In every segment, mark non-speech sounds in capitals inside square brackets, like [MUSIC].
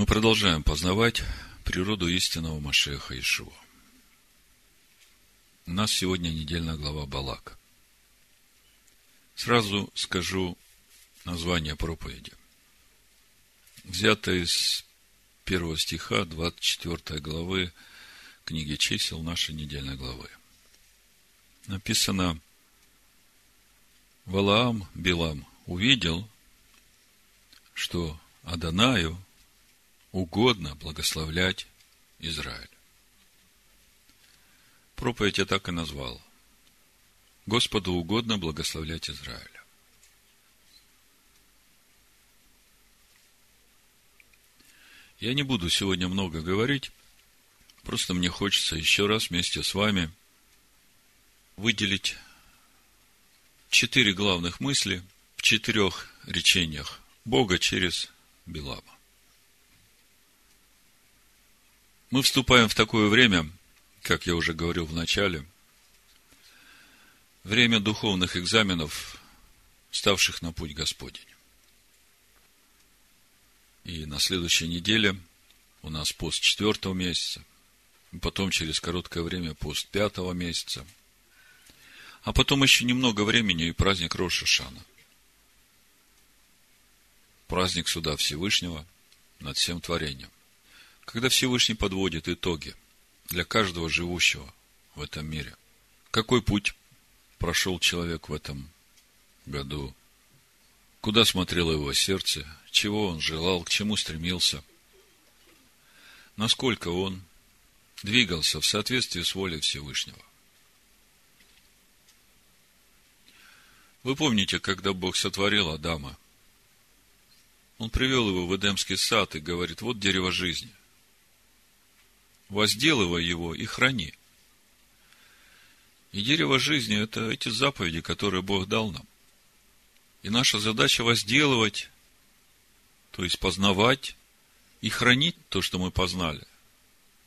Мы продолжаем познавать природу истинного Машеха Ишуа. У нас сегодня недельная глава Балак. Сразу скажу название проповеди. Взято из первого стиха 24 главы книги чисел нашей недельной главы. Написано, Валаам Билам увидел, что Адонаю угодно благословлять Израиль. Проповедь я так и назвал. Господу угодно благословлять Израиля. Я не буду сегодня много говорить, просто мне хочется еще раз вместе с вами выделить четыре главных мысли в четырех речениях Бога через Билама. Мы вступаем в такое время, как я уже говорил в начале, время духовных экзаменов, ставших на путь Господень. И на следующей неделе у нас пост четвертого месяца, потом через короткое время пост пятого месяца, а потом еще немного времени и праздник Роша Шана. Праздник суда Всевышнего над всем творением когда Всевышний подводит итоги для каждого живущего в этом мире. Какой путь прошел человек в этом году? Куда смотрело его сердце? Чего он желал? К чему стремился? Насколько он двигался в соответствии с волей Всевышнего? Вы помните, когда Бог сотворил Адама, Он привел его в Эдемский сад и говорит, вот дерево жизни возделывай его и храни. И дерево жизни – это эти заповеди, которые Бог дал нам. И наша задача возделывать, то есть познавать и хранить то, что мы познали.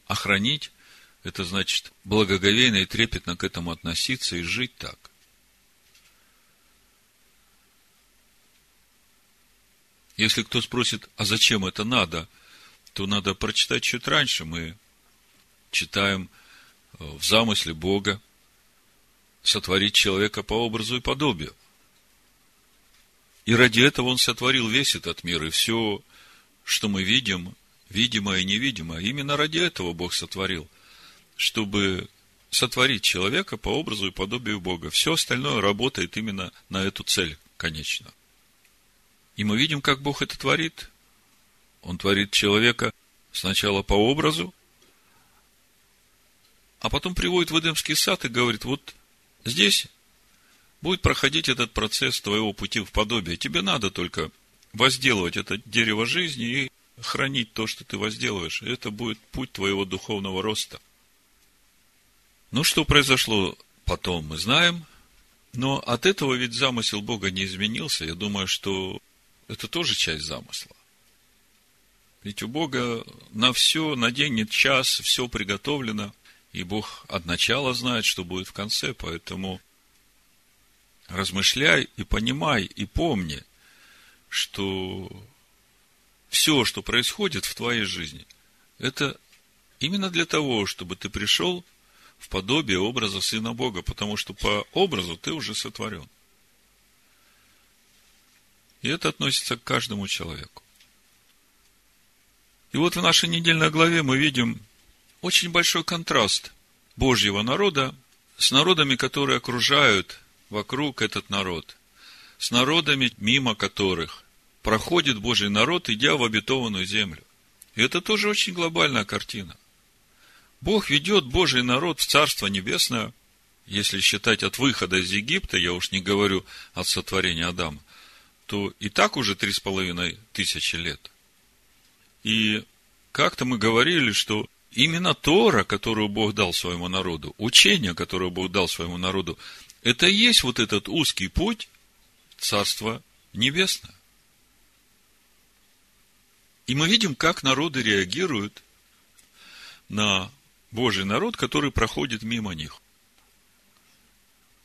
А хранить – это значит благоговейно и трепетно к этому относиться и жить так. Если кто спросит, а зачем это надо, то надо прочитать чуть раньше. Мы читаем э, в замысле Бога сотворить человека по образу и подобию. И ради этого Он сотворил весь этот мир, и все, что мы видим, видимое и невидимое, именно ради этого Бог сотворил, чтобы сотворить человека по образу и подобию Бога. Все остальное работает именно на эту цель, конечно. И мы видим, как Бог это творит. Он творит человека сначала по образу, а потом приводит в Эдемский сад и говорит, вот здесь будет проходить этот процесс твоего пути в подобие. Тебе надо только возделывать это дерево жизни и хранить то, что ты возделываешь. Это будет путь твоего духовного роста. Ну, что произошло потом, мы знаем. Но от этого ведь замысел Бога не изменился. Я думаю, что это тоже часть замысла. Ведь у Бога на все, на день нет час, все приготовлено – и Бог от начала знает, что будет в конце, поэтому размышляй и понимай, и помни, что все, что происходит в твоей жизни, это именно для того, чтобы ты пришел в подобие образа Сына Бога, потому что по образу ты уже сотворен. И это относится к каждому человеку. И вот в нашей недельной главе мы видим очень большой контраст Божьего народа с народами, которые окружают вокруг этот народ, с народами, мимо которых проходит Божий народ, идя в обетованную землю. И это тоже очень глобальная картина. Бог ведет Божий народ в Царство Небесное, если считать от выхода из Египта, я уж не говорю от сотворения Адама, то и так уже три с половиной тысячи лет. И как-то мы говорили, что Именно Тора, которую Бог дал своему народу, учение, которое Бог дал своему народу, это и есть вот этот узкий путь Царства Небесное. И мы видим, как народы реагируют на Божий народ, который проходит мимо них.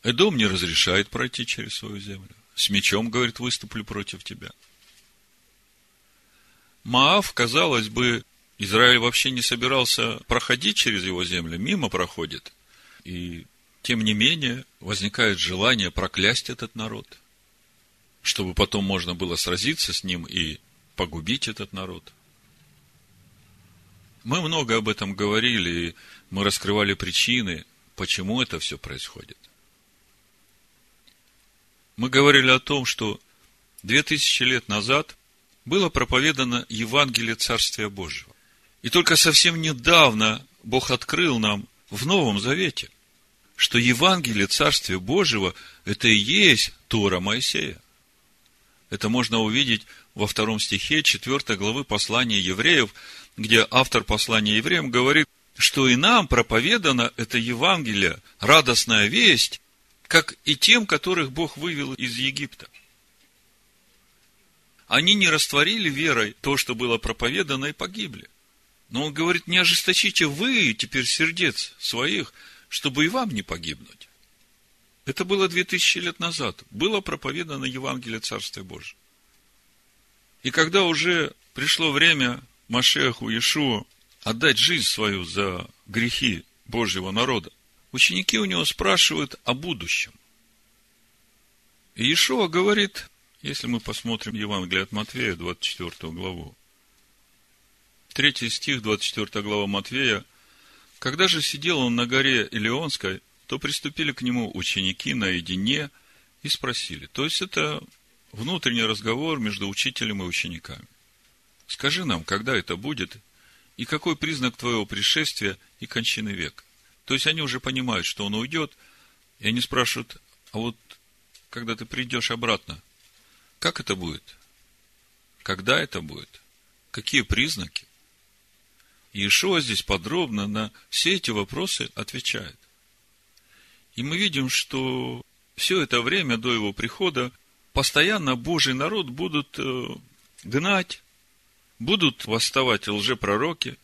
Эдом не разрешает пройти через свою землю. С мечом, говорит, выступлю против тебя. Маав, казалось бы, Израиль вообще не собирался проходить через его землю, мимо проходит. И тем не менее возникает желание проклясть этот народ, чтобы потом можно было сразиться с ним и погубить этот народ. Мы много об этом говорили, и мы раскрывали причины, почему это все происходит. Мы говорили о том, что две тысячи лет назад было проповедано Евангелие Царствия Божьего. И только совсем недавно Бог открыл нам в Новом Завете, что Евангелие Царствия Божьего – это и есть Тора Моисея. Это можно увидеть во втором стихе 4 главы послания евреев, где автор послания евреям говорит, что и нам проповедано это Евангелие, радостная весть, как и тем, которых Бог вывел из Египта. Они не растворили верой то, что было проповедано, и погибли. Но он говорит, не ожесточите вы теперь сердец своих, чтобы и вам не погибнуть. Это было две тысячи лет назад. Было проповедано Евангелие Царствия Божьего. И когда уже пришло время Машеху Иешуа отдать жизнь свою за грехи Божьего народа, ученики у него спрашивают о будущем. И Иешуа говорит, если мы посмотрим Евангелие от Матвея, 24 главу, 3 стих, 24 глава Матвея, «Когда же сидел он на горе Илионской, то приступили к нему ученики наедине и спросили». То есть, это внутренний разговор между учителем и учениками. «Скажи нам, когда это будет, и какой признак твоего пришествия и кончины века?» То есть, они уже понимают, что он уйдет, и они спрашивают, а вот когда ты придешь обратно, как это будет? Когда это будет? Какие признаки? Иешуа здесь подробно на все эти вопросы отвечает. И мы видим, что все это время до его прихода постоянно Божий народ будут э, гнать, будут восставать лжепророки,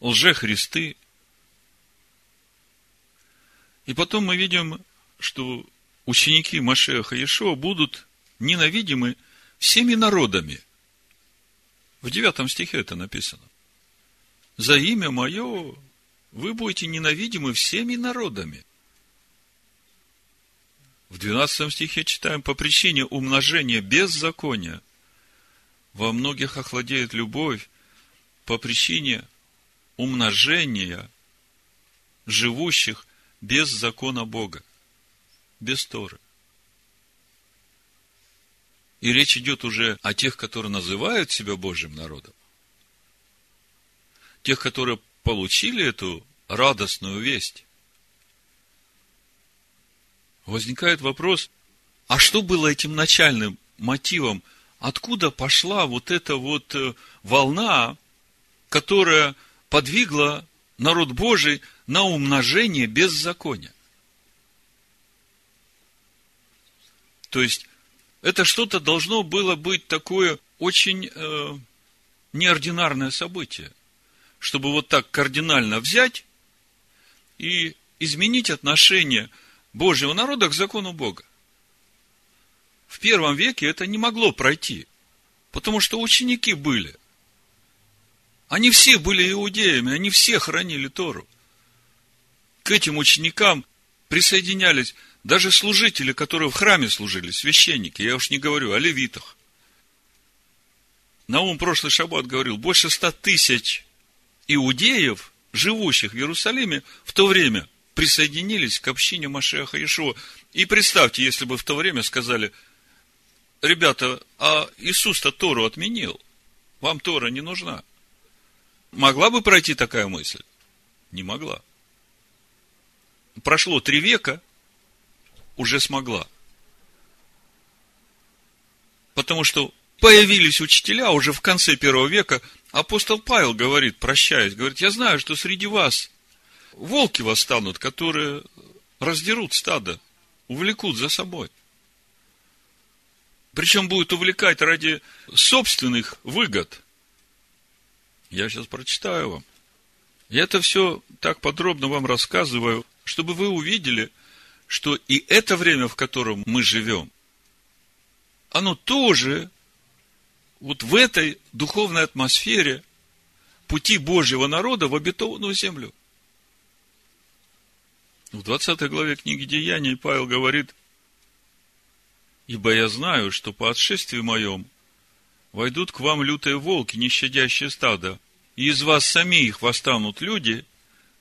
лжехристы. И потом мы видим, что ученики Машеха Иешуа будут ненавидимы всеми народами – в девятом стихе это написано. За имя мое вы будете ненавидимы всеми народами. В двенадцатом стихе читаем, по причине умножения беззакония во многих охладеет любовь по причине умножения живущих без закона Бога, без Торы. И речь идет уже о тех, которые называют себя Божьим народом. Тех, которые получили эту радостную весть. Возникает вопрос, а что было этим начальным мотивом? Откуда пошла вот эта вот э, волна, которая подвигла народ Божий на умножение беззакония? То есть, это что-то должно было быть такое очень э, неординарное событие, чтобы вот так кардинально взять и изменить отношение Божьего народа к закону Бога. В первом веке это не могло пройти, потому что ученики были. Они все были иудеями, они все хранили Тору. К этим ученикам присоединялись даже служители, которые в храме служили, священники, я уж не говорю о левитах. Наум прошлый шаббат говорил, больше ста тысяч иудеев, живущих в Иерусалиме, в то время присоединились к общине Машеха Ишуа. И представьте, если бы в то время сказали, ребята, а Иисус-то Тору отменил, вам Тора не нужна. Могла бы пройти такая мысль? Не могла. Прошло три века, уже смогла. Потому что появились учителя уже в конце первого века. Апостол Павел говорит, прощаясь, говорит, я знаю, что среди вас волки восстанут, которые раздерут стадо, увлекут за собой. Причем будут увлекать ради собственных выгод. Я сейчас прочитаю вам. Я это все так подробно вам рассказываю, чтобы вы увидели – что и это время, в котором мы живем, оно тоже вот в этой духовной атмосфере пути Божьего народа в обетованную землю. В 20 главе книги Деяний Павел говорит, «Ибо я знаю, что по отшествии моем войдут к вам лютые волки, не щадящие стада, и из вас самих восстанут люди,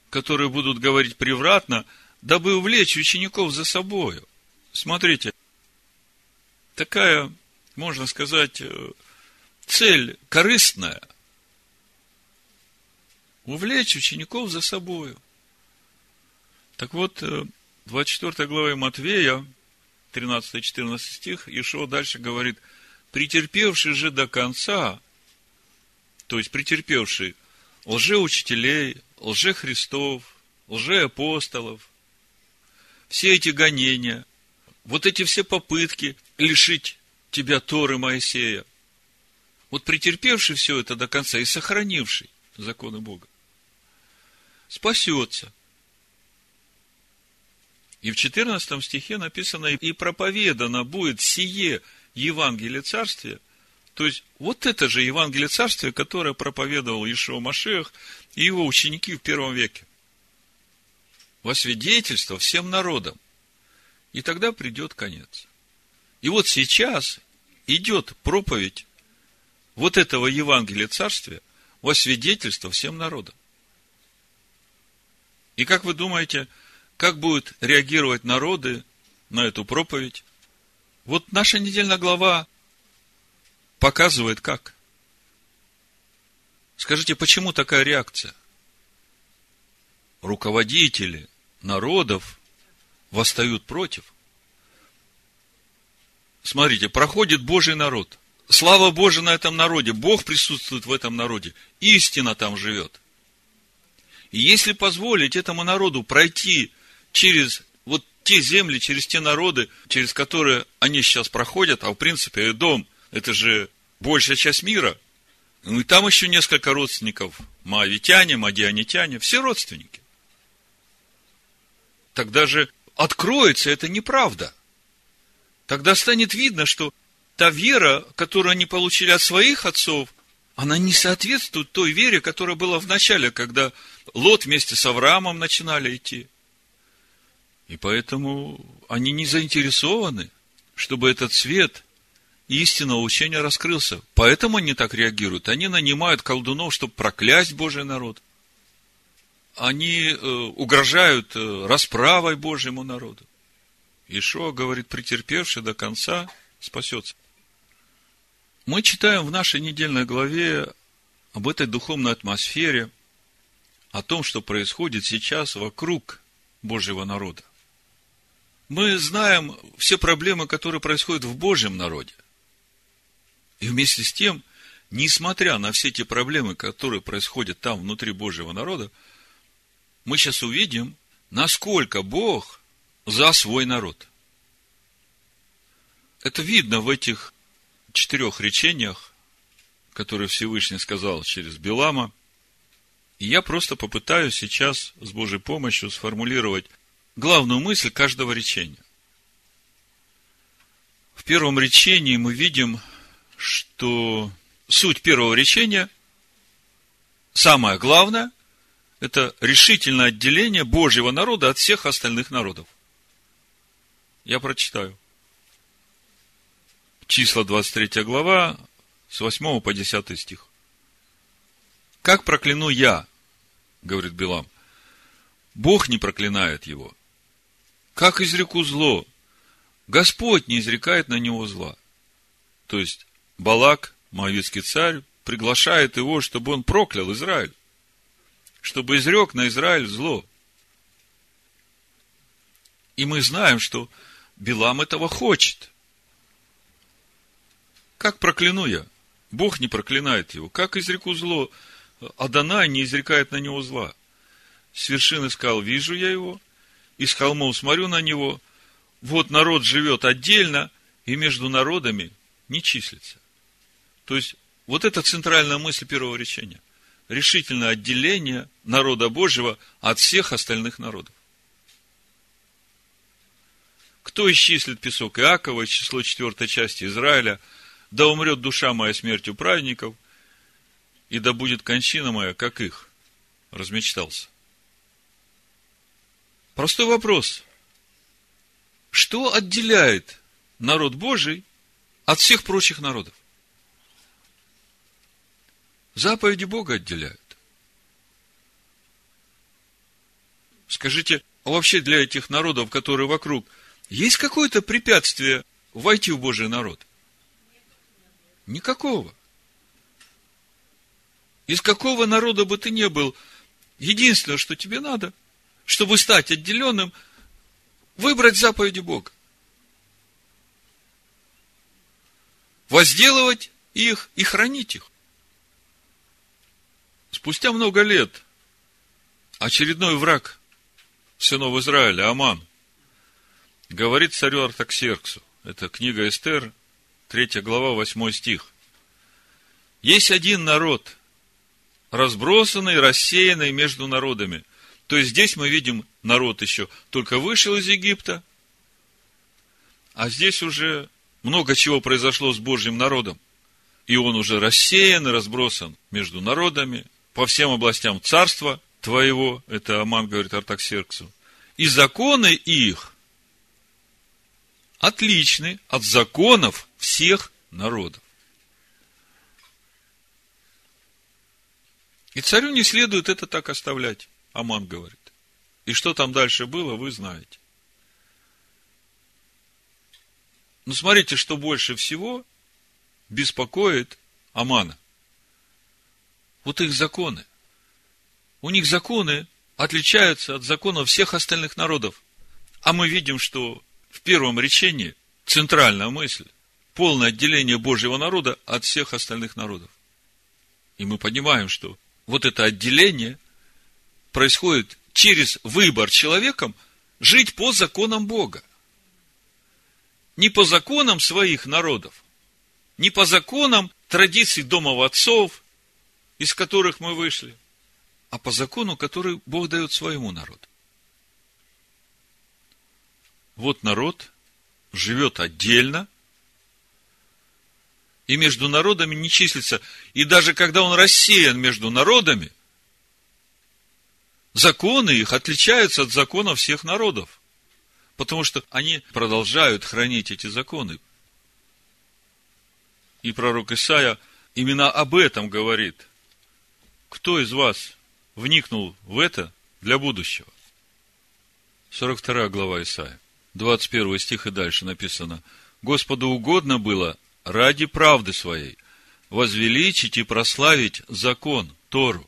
которые будут говорить превратно, дабы увлечь учеников за собою». Смотрите, такая, можно сказать, э, цель корыстная. Увлечь учеников за собою. Так вот, 24 э, глава Матвея, 13-14 стих, Ишо дальше говорит, претерпевший же до конца, то есть претерпевший лжеучителей, лжехристов, лжеапостолов, все эти гонения, вот эти все попытки лишить тебя Торы Моисея, вот претерпевший все это до конца и сохранивший законы Бога, спасется. И в 14 стихе написано, и проповедано будет сие Евангелие Царствия, то есть, вот это же Евангелие Царствия, которое проповедовал Ишуа Машех и его ученики в первом веке. Во свидетельство всем народам. И тогда придет конец. И вот сейчас идет проповедь вот этого Евангелия Царствия во свидетельство всем народам. И как вы думаете, как будут реагировать народы на эту проповедь? Вот наша недельная глава показывает как. Скажите, почему такая реакция? Руководители народов восстают против. Смотрите, проходит Божий народ. Слава Божия на этом народе. Бог присутствует в этом народе. Истина там живет. И если позволить этому народу пройти через вот те земли, через те народы, через которые они сейчас проходят, а в принципе дом это же большая часть мира, ну и там еще несколько родственников, маавитяне, мадианитяне, все родственники. Тогда же откроется это неправда. Тогда станет видно, что та вера, которую они получили от своих отцов, она не соответствует той вере, которая была в начале, когда Лот вместе с Авраамом начинали идти. И поэтому они не заинтересованы, чтобы этот свет истинного учения раскрылся. Поэтому они так реагируют. Они нанимают колдунов, чтобы проклясть Божий народ. Они э, угрожают э, расправой Божьему народу. Ишуа говорит, претерпевший до конца спасется. Мы читаем в нашей недельной главе об этой духовной атмосфере, о том, что происходит сейчас вокруг Божьего народа. Мы знаем все проблемы, которые происходят в Божьем народе. И вместе с тем, несмотря на все те проблемы, которые происходят там внутри Божьего народа, мы сейчас увидим, насколько Бог за свой народ. Это видно в этих четырех речениях, которые Всевышний сказал через Белама. И я просто попытаюсь сейчас с Божьей помощью сформулировать главную мысль каждого речения. В первом речении мы видим, что суть первого речения, самое главное, это решительное отделение Божьего народа от всех остальных народов. Я прочитаю. Числа 23 глава, с 8 по 10 стих. Как прокляну я, говорит Билам, Бог не проклинает его. Как изреку зло? Господь не изрекает на него зла. То есть, Балак, Моавицкий царь, приглашает его, чтобы он проклял Израиль. Чтобы изрек на Израиль зло. И мы знаем, что Билам этого хочет. Как прокляну я? Бог не проклинает его. Как изреку зло? Адонай не изрекает на него зла. С вершины скал вижу я его, из холмов смотрю на него, вот народ живет отдельно, и между народами не числится. То есть, вот это центральная мысль первого речения. Решительное отделение народа Божьего от всех остальных народов. Кто исчислит песок Иакова, число четвертой части Израиля, да умрет душа моя смертью праведников, и да будет кончина моя, как их. Размечтался. Простой вопрос. Что отделяет народ Божий от всех прочих народов? Заповеди Бога отделяют. Скажите, а вообще для этих народов, которые вокруг, есть какое-то препятствие войти в Божий народ? Никакого. Из какого народа бы ты не был, единственное, что тебе надо, чтобы стать отделенным, выбрать заповеди Бога. Возделывать их и хранить их. Спустя много лет очередной враг сынов Израиля, Аман, говорит царю Артаксерксу, это книга Эстер, 3 глава, 8 стих. Есть один народ, разбросанный, рассеянный между народами. То есть здесь мы видим народ еще только вышел из Египта, а здесь уже много чего произошло с Божьим народом. И он уже рассеян разбросан между народами, по всем областям царства твоего, это Аман говорит Артаксерксу, и законы их отличны от законов всех народов. И царю не следует это так оставлять, Аман говорит. И что там дальше было, вы знаете. Но смотрите, что больше всего беспокоит Амана. Вот их законы. У них законы отличаются от законов всех остальных народов. А мы видим, что в первом речении центральная мысль – полное отделение Божьего народа от всех остальных народов. И мы понимаем, что вот это отделение происходит через выбор человеком жить по законам Бога. Не по законам своих народов, не по законам традиций домов отцов, из которых мы вышли, а по закону, который Бог дает своему народу. Вот народ живет отдельно, и между народами не числится. И даже когда он рассеян между народами, законы их отличаются от законов всех народов. Потому что они продолжают хранить эти законы. И пророк Исаия именно об этом говорит. Кто из вас вникнул в это для будущего? 42 глава Исаия, 21 стих и дальше написано. Господу угодно было ради правды своей возвеличить и прославить закон, Тору.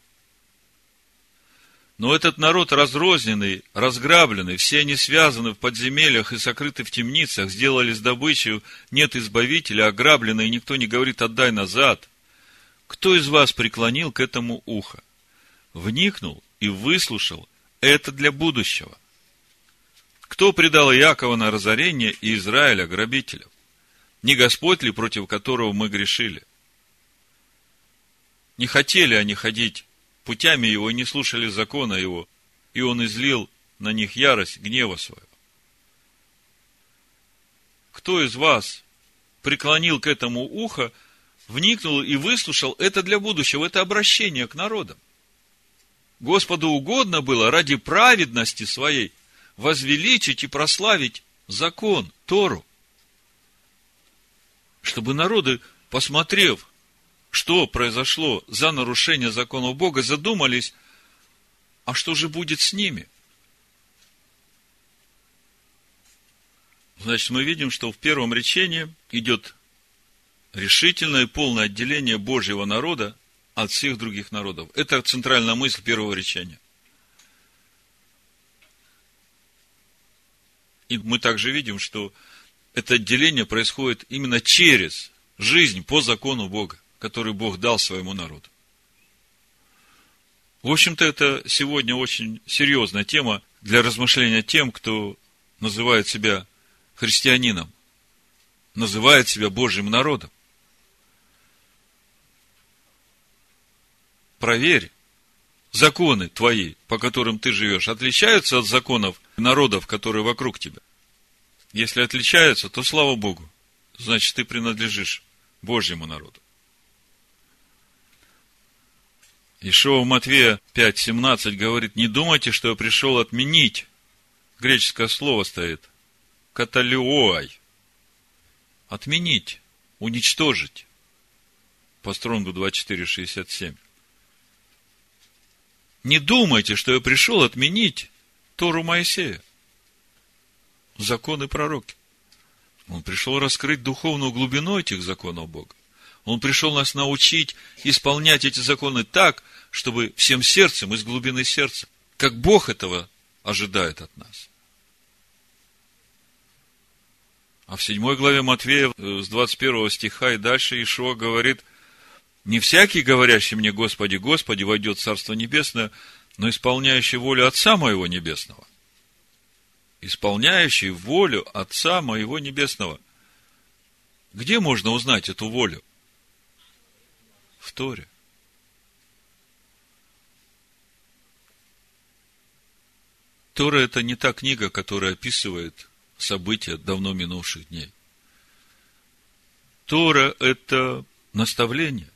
Но этот народ разрозненный, разграбленный, все они связаны в подземельях и сокрыты в темницах, сделали с добычей, нет избавителя, ограблены, и никто не говорит «отдай назад». Кто из вас преклонил к этому ухо? Вникнул и выслушал это для будущего. Кто предал Иакова на разорение и Израиля грабителям? Не Господь ли, против которого мы грешили? Не хотели они ходить путями его, не слушали закона его, и он излил на них ярость гнева своего. Кто из вас преклонил к этому ухо, вникнул и выслушал, это для будущего, это обращение к народам. Господу угодно было ради праведности своей возвеличить и прославить закон, Тору чтобы народы, посмотрев, что произошло за нарушение законов Бога, задумались, а что же будет с ними? Значит, мы видим, что в первом речении идет решительное полное отделение Божьего народа от всех других народов. Это центральная мысль первого речения. И мы также видим, что это отделение происходит именно через жизнь по закону Бога, который Бог дал своему народу. В общем-то, это сегодня очень серьезная тема для размышления тем, кто называет себя христианином, называет себя Божьим народом. Проверь, законы твои, по которым ты живешь, отличаются от законов народов, которые вокруг тебя. Если отличаются, то слава Богу. Значит, ты принадлежишь Божьему народу. Ишова Матвея 5.17 говорит, не думайте, что я пришел отменить. Греческое слово стоит. Каталиоай. Отменить, уничтожить. По стронгу 24.67. Не думайте, что я пришел отменить Тору Моисея. Законы пророки. Он пришел раскрыть духовную глубину этих законов Бога. Он пришел нас научить исполнять эти законы так, чтобы всем сердцем, из глубины сердца, как Бог этого ожидает от нас. А в седьмой главе Матвея, э, с 21 стиха и дальше, Ишуа говорит, не всякий, говорящий мне, Господи, Господи, войдет в Царство Небесное, но исполняющий волю Отца Моего Небесного. Исполняющий волю Отца Моего Небесного. Где можно узнать эту волю? В Торе. Тора – это не та книга, которая описывает события давно минувших дней. Тора – это наставление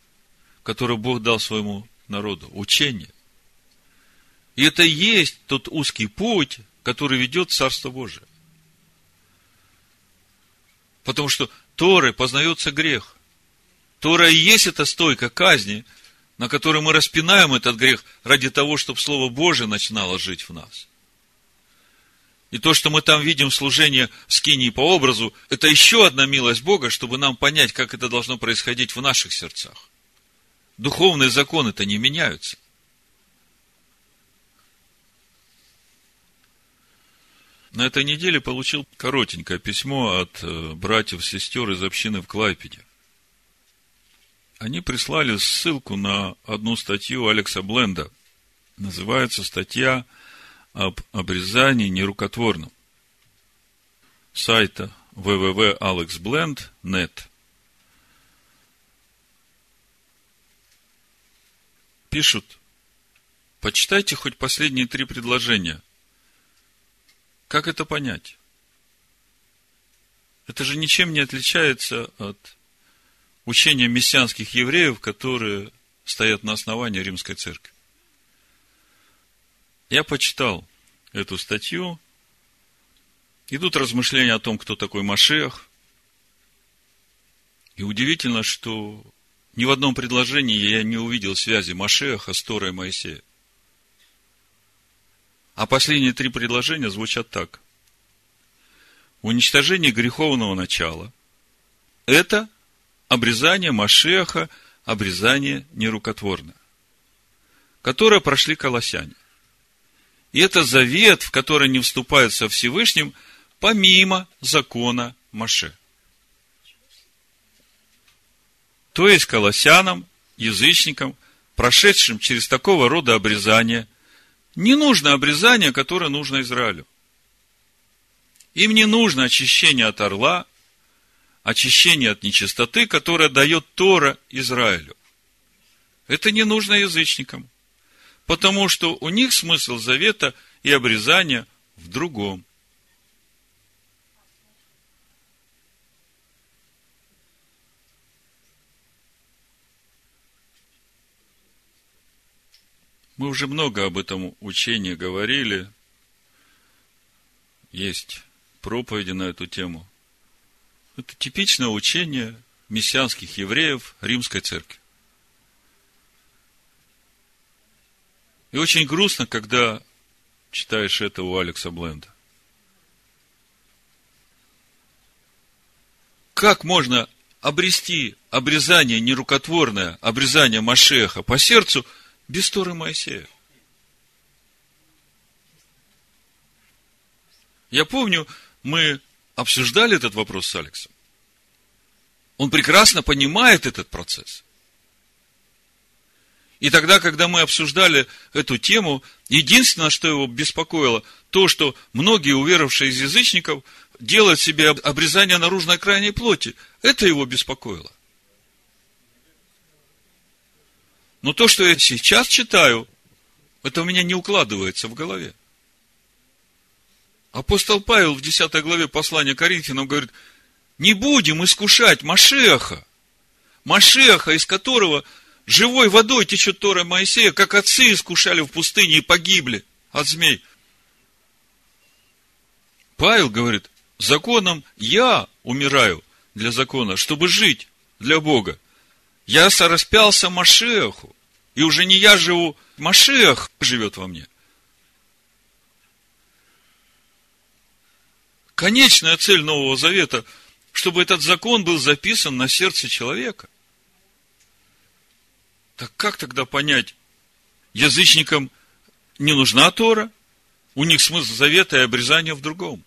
которое Бог дал своему народу, учение. И это и есть тот узкий путь, который ведет Царство Божие. Потому что Торой познается грех. Тора и есть эта стойка казни, на которой мы распинаем этот грех ради того, чтобы Слово Божие начинало жить в нас. И то, что мы там видим служение в скинии по образу, это еще одна милость Бога, чтобы нам понять, как это должно происходить в наших сердцах. Духовные законы-то не меняются. На этой неделе получил коротенькое письмо от э, братьев-сестер из общины в Клайпеде. Они прислали ссылку на одну статью Алекса Бленда. Называется статья об обрезании нерукотворном. Сайта www.alexblend.net пишут, почитайте хоть последние три предложения. Как это понять? Это же ничем не отличается от учения мессианских евреев, которые стоят на основании Римской Церкви. Я почитал эту статью. Идут размышления о том, кто такой Машех. И удивительно, что ни в одном предложении я не увидел связи Машеха с Торой Моисея. А последние три предложения звучат так. Уничтожение греховного начала – это обрезание Машеха, обрезание нерукотворное, которое прошли колосяне. И это завет, в который не вступают со Всевышним, помимо закона Маше. То есть колоссянам, язычникам, прошедшим через такого рода обрезание, не нужно обрезание, которое нужно Израилю. Им не нужно очищение от орла, очищение от нечистоты, которое дает Тора Израилю. Это не нужно язычникам, потому что у них смысл завета и обрезания в другом. Мы уже много об этом учении говорили. Есть проповеди на эту тему. Это типичное учение мессианских евреев Римской Церкви. И очень грустно, когда читаешь это у Алекса Бленда. Как можно обрести обрезание нерукотворное, обрезание Машеха по сердцу – без Торы Моисея. Я помню, мы обсуждали этот вопрос с Алексом. Он прекрасно понимает этот процесс. И тогда, когда мы обсуждали эту тему, единственное, что его беспокоило, то, что многие уверовавшие из язычников делают себе обрезание наружной крайней плоти. Это его беспокоило. Но то, что я сейчас читаю, это у меня не укладывается в голове. Апостол Павел в 10 главе послания Коринфянам говорит, не будем искушать Машеха, Машеха, из которого живой водой течет Тора Моисея, как отцы искушали в пустыне и погибли от змей. Павел говорит, законом я умираю для закона, чтобы жить для Бога. Я распялся Машеху, и уже не я живу, Машех живет во мне. Конечная цель Нового Завета, чтобы этот закон был записан на сердце человека. Так как тогда понять, язычникам не нужна Тора, у них смысл завета и обрезания в другом.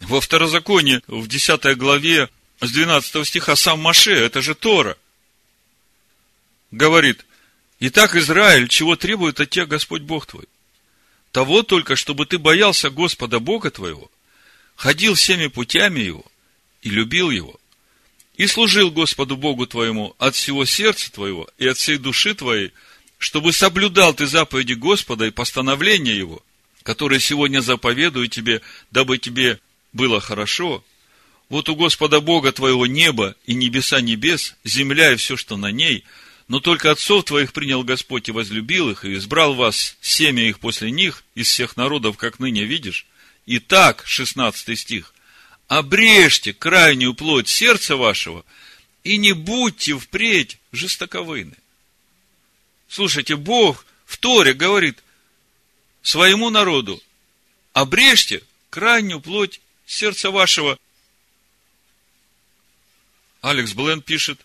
Во второзаконии, в 10 главе, с 12 стиха, сам Маше, это же Тора, говорит, «Итак, Израиль, чего требует от тебя Господь Бог твой? Того только, чтобы ты боялся Господа Бога твоего, ходил всеми путями Его и любил Его, и служил Господу Богу твоему от всего сердца твоего и от всей души твоей, чтобы соблюдал ты заповеди Господа и постановления Его, которые сегодня заповедую тебе, дабы тебе было хорошо. Вот у Господа Бога твоего небо и небеса небес, земля и все, что на ней, но только отцов твоих принял Господь и возлюбил их, и избрал вас, семя их после них, из всех народов, как ныне видишь. И так, 16 стих, обрежьте крайнюю плоть сердца вашего и не будьте впредь жестоковыны. Слушайте, Бог в Торе говорит своему народу, обрежьте крайнюю плоть сердца вашего. Алекс Бленд пишет,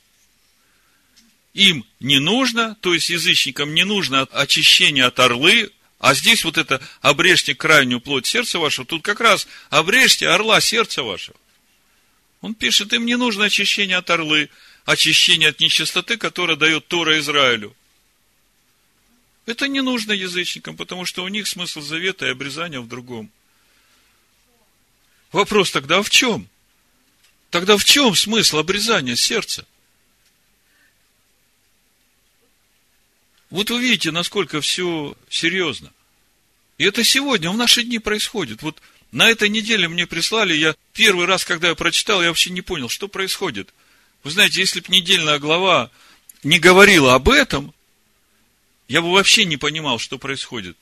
им не нужно, то есть язычникам не нужно очищение от орлы, а здесь вот это обрежьте крайнюю плоть сердца вашего, тут как раз обрежьте орла сердца вашего. Он пишет, им не нужно очищение от орлы, очищение от нечистоты, которое дает Тора Израилю. Это не нужно язычникам, потому что у них смысл завета и обрезания в другом. Вопрос тогда в чем? Тогда в чем смысл обрезания сердца? Вот вы видите, насколько все серьезно. И это сегодня, в наши дни происходит. Вот на этой неделе мне прислали, я первый раз, когда я прочитал, я вообще не понял, что происходит. Вы знаете, если бы недельная глава не говорила об этом, я бы вообще не понимал, что происходит.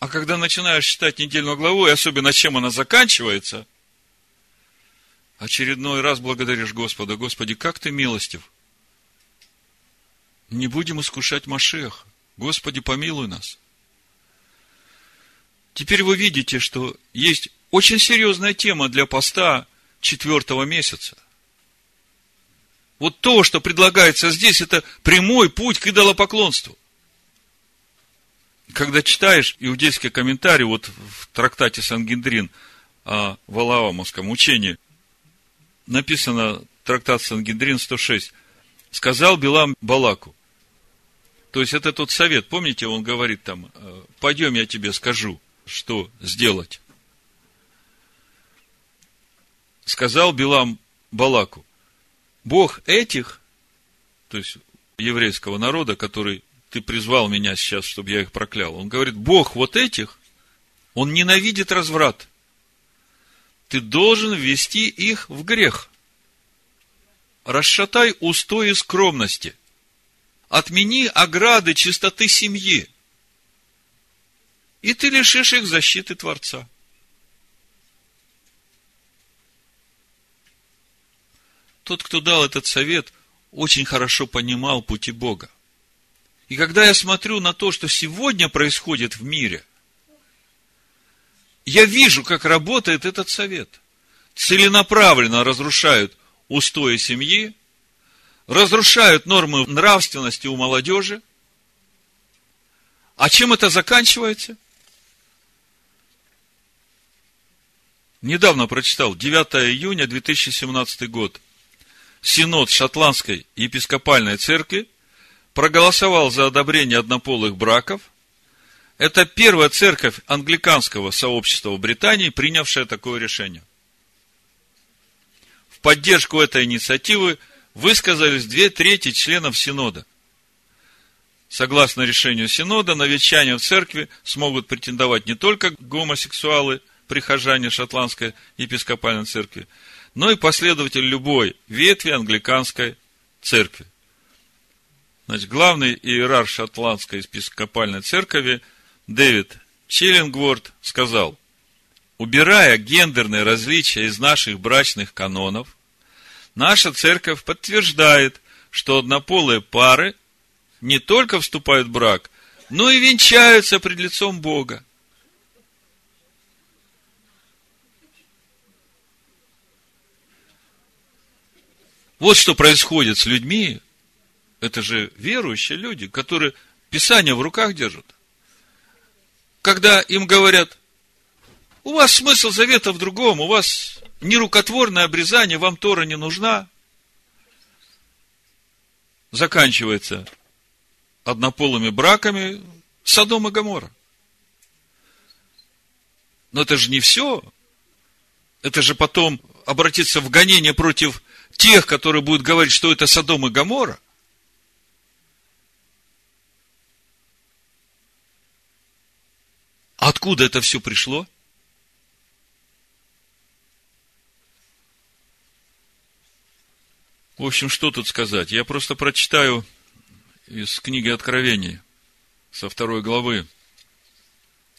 А когда начинаешь читать недельную главу, и особенно чем она заканчивается, очередной раз благодаришь Господа. Господи, как ты милостив не будем искушать Машеха. Господи, помилуй нас. Теперь вы видите, что есть очень серьезная тема для поста четвертого месяца. Вот то, что предлагается здесь, это прямой путь к идолопоклонству. Когда читаешь иудейский комментарий, вот в трактате Сангендрин о Валаамовском учении, написано трактат Сангендрин 106, сказал Билам Балаку, то есть это тот совет, помните, он говорит там, «Э, пойдем я тебе скажу, что сделать. Сказал Билам Балаку, Бог этих, то есть еврейского народа, который ты призвал меня сейчас, чтобы я их проклял, он говорит, Бог вот этих, он ненавидит разврат. Ты должен ввести их в грех. Расшатай устои скромности отмени ограды чистоты семьи, и ты лишишь их защиты Творца. Тот, кто дал этот совет, очень хорошо понимал пути Бога. И когда я смотрю на то, что сегодня происходит в мире, я вижу, как работает этот совет. Целенаправленно разрушают устои семьи, разрушают нормы нравственности у молодежи. А чем это заканчивается? Недавно прочитал, 9 июня 2017 год. Синод Шотландской епископальной церкви проголосовал за одобрение однополых браков. Это первая церковь англиканского сообщества в Британии, принявшая такое решение. В поддержку этой инициативы высказались две трети членов Синода. Согласно решению Синода, новичане в церкви смогут претендовать не только гомосексуалы, прихожане шотландской епископальной церкви, но и последователь любой ветви англиканской церкви. Значит, главный иерарх шотландской епископальной церкви Дэвид Чиллингворд сказал, убирая гендерные различия из наших брачных канонов, наша церковь подтверждает, что однополые пары не только вступают в брак, но и венчаются пред лицом Бога. Вот что происходит с людьми. Это же верующие люди, которые Писание в руках держат. Когда им говорят, у вас смысл завета в другом, у вас нерукотворное обрезание, вам Тора не нужна. Заканчивается однополыми браками Содом и Гамора. Но это же не все. Это же потом обратиться в гонение против тех, которые будут говорить, что это Содом и Гамора. Откуда это все пришло? В общем, что тут сказать? Я просто прочитаю из книги Откровений, со второй главы.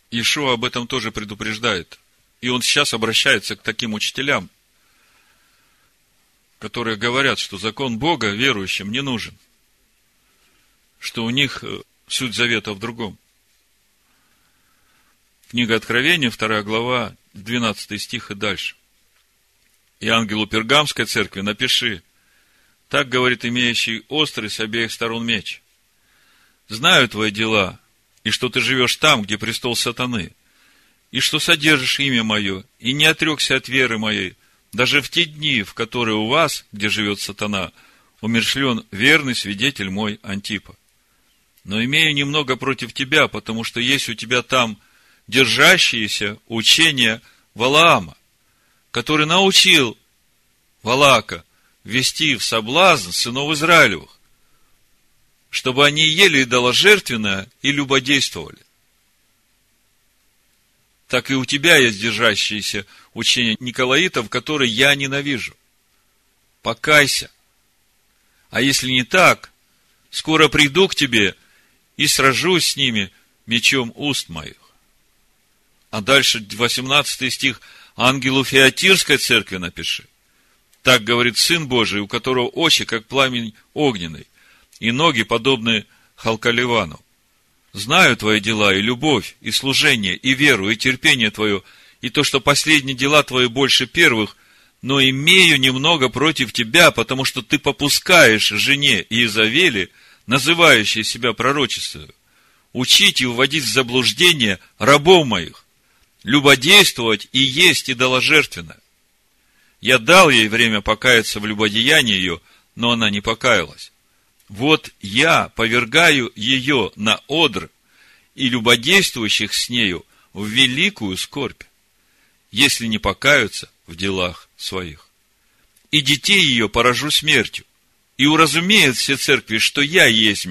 Ишуа об этом тоже предупреждает. И он сейчас обращается к таким учителям, которые говорят, что закон Бога верующим не нужен. Что у них э, суть завета в другом. Книга Откровения, вторая глава, 12 стих и дальше. И ангелу Пергамской церкви напиши, так говорит имеющий острый с обеих сторон меч. Знаю твои дела, и что ты живешь там, где престол сатаны, и что содержишь имя мое, и не отрекся от веры моей, даже в те дни, в которые у вас, где живет сатана, умершлен верный свидетель мой Антипа. Но имею немного против тебя, потому что есть у тебя там держащиеся учения Валаама, который научил Валака ввести в соблазн сынов Израилевых, чтобы они ели идоложертвенное и любодействовали. Так и у тебя есть держащиеся учения Николаитов, которые я ненавижу. Покайся. А если не так, скоро приду к тебе и сражусь с ними мечом уст моих. А дальше 18 стих ангелу Феатирской церкви напиши. Так говорит Сын Божий, у которого очи, как пламень огненный, и ноги, подобные Халкаливану. Знаю твои дела, и любовь, и служение, и веру, и терпение твое, и то, что последние дела твои больше первых, но имею немного против тебя, потому что ты попускаешь жене Иезавели, называющей себя пророчествою, учить и уводить в заблуждение рабов моих, любодействовать и есть идоложертвенно. Я дал ей время покаяться в любодеянии ее, но она не покаялась. Вот я повергаю ее на одр и любодействующих с нею в великую скорбь, если не покаются в делах своих. И детей ее поражу смертью, и уразумеют все церкви, что я есть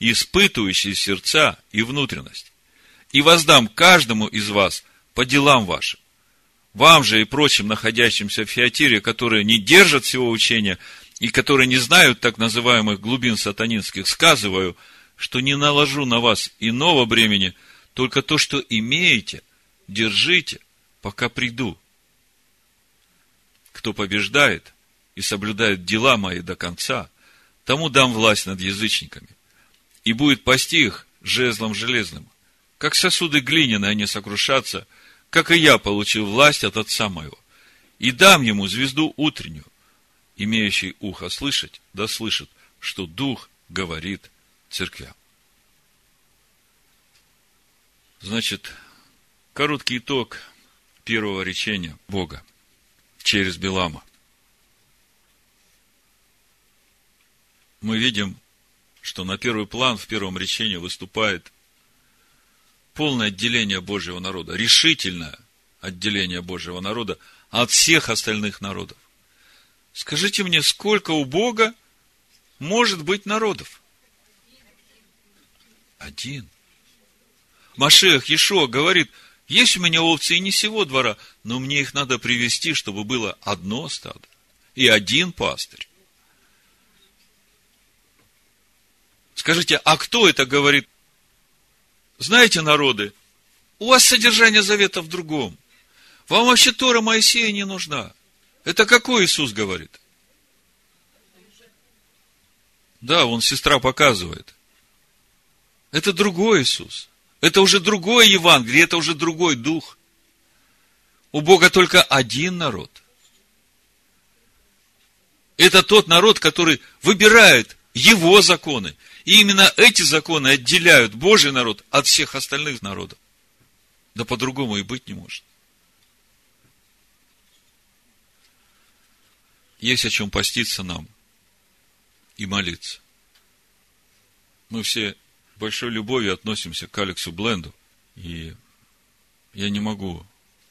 испытывающий сердца и внутренность, и воздам каждому из вас по делам вашим вам же и прочим находящимся в Феатире, которые не держат всего учения и которые не знают так называемых глубин сатанинских, сказываю, что не наложу на вас иного бремени, только то, что имеете, держите, пока приду. Кто побеждает и соблюдает дела мои до конца, тому дам власть над язычниками, и будет пасти их жезлом железным. Как сосуды глиняные они сокрушатся – как и я получил власть от Отца моего, и дам ему звезду утреннюю. Имеющий ухо слышать, да слышит, что Дух говорит церквям. Значит, короткий итог первого речения Бога через Белама. Мы видим, что на первый план в первом речении выступает полное отделение Божьего народа, решительное отделение Божьего народа от всех остальных народов. Скажите мне, сколько у Бога может быть народов? Один. Машех Ешо говорит, Есть у меня овцы и не всего двора, но мне их надо привести, чтобы было одно стадо и один пастырь. Скажите, а кто это говорит? Знаете, народы, у вас содержание завета в другом. Вам вообще Тора Моисея не нужна. Это какой Иисус говорит? Да, он сестра показывает. Это другой Иисус. Это уже другое Евангелие, это уже другой дух. У Бога только один народ. Это тот народ, который выбирает его законы. И именно эти законы отделяют Божий народ от всех остальных народов. Да по-другому и быть не может. Есть о чем поститься нам и молиться. Мы все большой любовью относимся к Алексу Бленду, и я не могу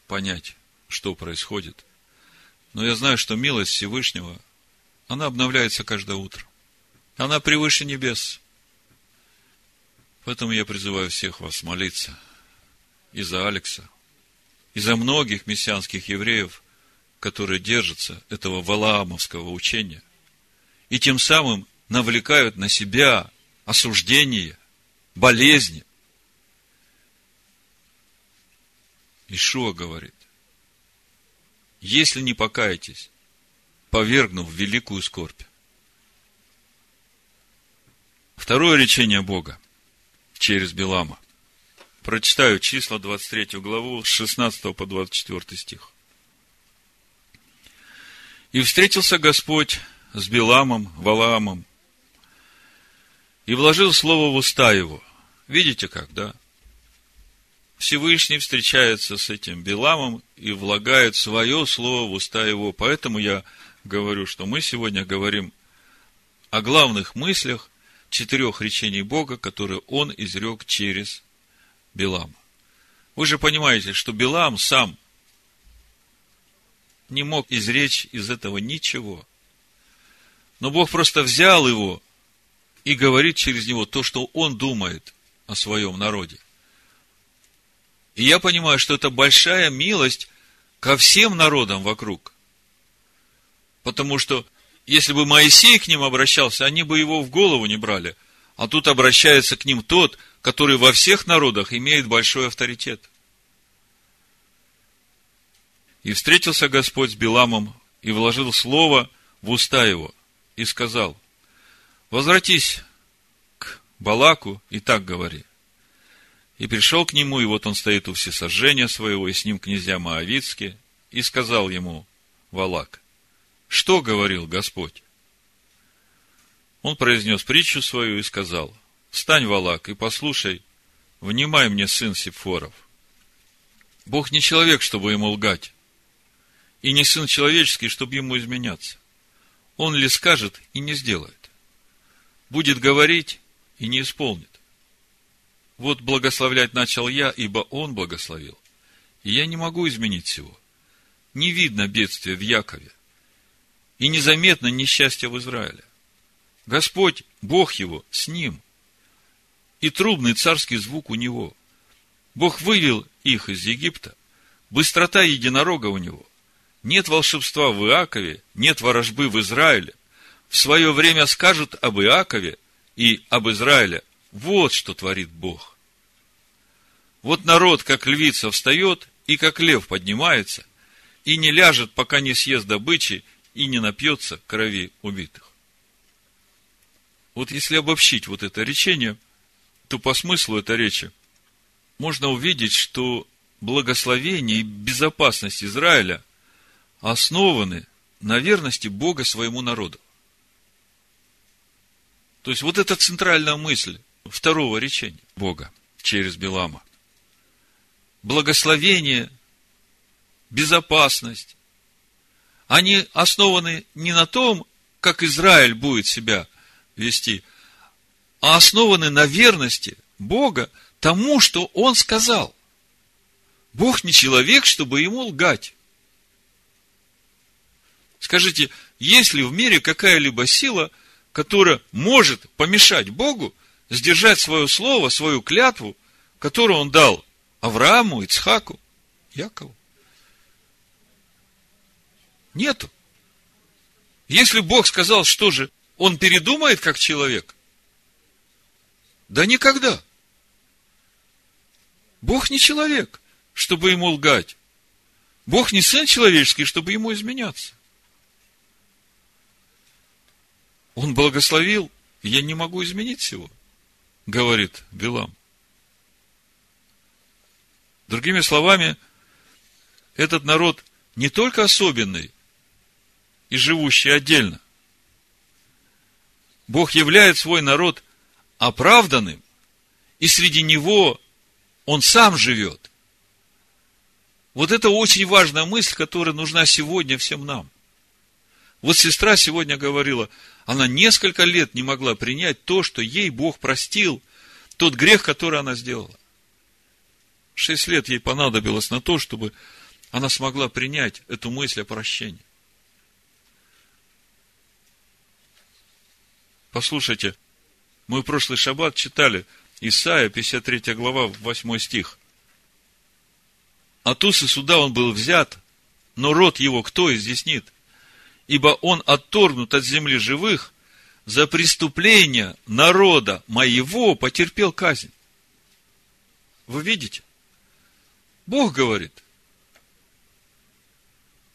понять, что происходит. Но я знаю, что милость Всевышнего, она обновляется каждое утро. Она превыше небес. Поэтому я призываю всех вас молиться и за Алекса, и за многих мессианских евреев, которые держатся этого валаамовского учения, и тем самым навлекают на себя осуждение болезни. Ишуа говорит, если не покаетесь, повергнув великую скорбь. Второе речение Бога через Белама. Прочитаю числа 23 главу с 16 по 24 стих. И встретился Господь с Беламом, Валаамом, и вложил слово в уста его. Видите как, да? Всевышний встречается с этим Биламом и влагает свое слово в уста его. Поэтому я говорю, что мы сегодня говорим о главных мыслях четырех речений Бога, которые он изрек через Билама. Вы же понимаете, что Билам сам не мог изречь из этого ничего. Но Бог просто взял его и говорит через него то, что он думает о своем народе. И я понимаю, что это большая милость ко всем народам вокруг. Потому что, если бы Моисей к ним обращался, они бы его в голову не брали. А тут обращается к ним тот, который во всех народах имеет большой авторитет. И встретился Господь с Биламом и вложил слово в уста его и сказал, возвратись к Балаку и так говори. И пришел к нему, и вот он стоит у всесожжения своего, и с ним князья Моавицкие, и сказал ему Валак, что говорил Господь? Он произнес притчу свою и сказал, встань, Валак, и послушай, внимай мне, сын Сипфоров. Бог не человек, чтобы ему лгать, и не сын человеческий, чтобы ему изменяться. Он ли скажет и не сделает будет говорить и не исполнит. Вот благословлять начал я, ибо он благословил. И я не могу изменить всего. Не видно бедствия в Якове. И незаметно несчастья в Израиле. Господь, Бог его, с ним. И трубный царский звук у него. Бог вывел их из Египта. Быстрота единорога у него. Нет волшебства в Иакове, нет ворожбы в Израиле в свое время скажут об Иакове и об Израиле, вот что творит Бог. Вот народ, как львица, встает и как лев поднимается, и не ляжет, пока не съест добычи и не напьется крови убитых. Вот если обобщить вот это речение, то по смыслу этой речи можно увидеть, что благословение и безопасность Израиля основаны на верности Бога своему народу. То есть, вот это центральная мысль второго речения Бога через Белама. Благословение, безопасность. Они основаны не на том, как Израиль будет себя вести, а основаны на верности Бога тому, что Он сказал. Бог не человек, чтобы ему лгать. Скажите, есть ли в мире какая-либо сила, которая может помешать Богу сдержать свое слово, свою клятву, которую Он дал Аврааму, Ицхаку, Якову. Нету. Если Бог сказал, что же, он передумает как человек? Да никогда. Бог не человек, чтобы ему лгать. Бог не сын человеческий, чтобы ему изменяться. Он благословил, я не могу изменить всего, говорит Билам. Другими словами, этот народ не только особенный и живущий отдельно. Бог являет свой народ оправданным, и среди него он сам живет. Вот это очень важная мысль, которая нужна сегодня всем нам. Вот сестра сегодня говорила, она несколько лет не могла принять то, что ей Бог простил, тот грех, который она сделала. Шесть лет ей понадобилось на то, чтобы она смогла принять эту мысль о прощении. Послушайте, мы в прошлый шаббат читали Исаия, 53 глава, 8 стих. От усы суда он был взят, но род его кто изъяснит? Ибо он отторгнут от земли живых, за преступление народа моего потерпел казнь. Вы видите? Бог говорит,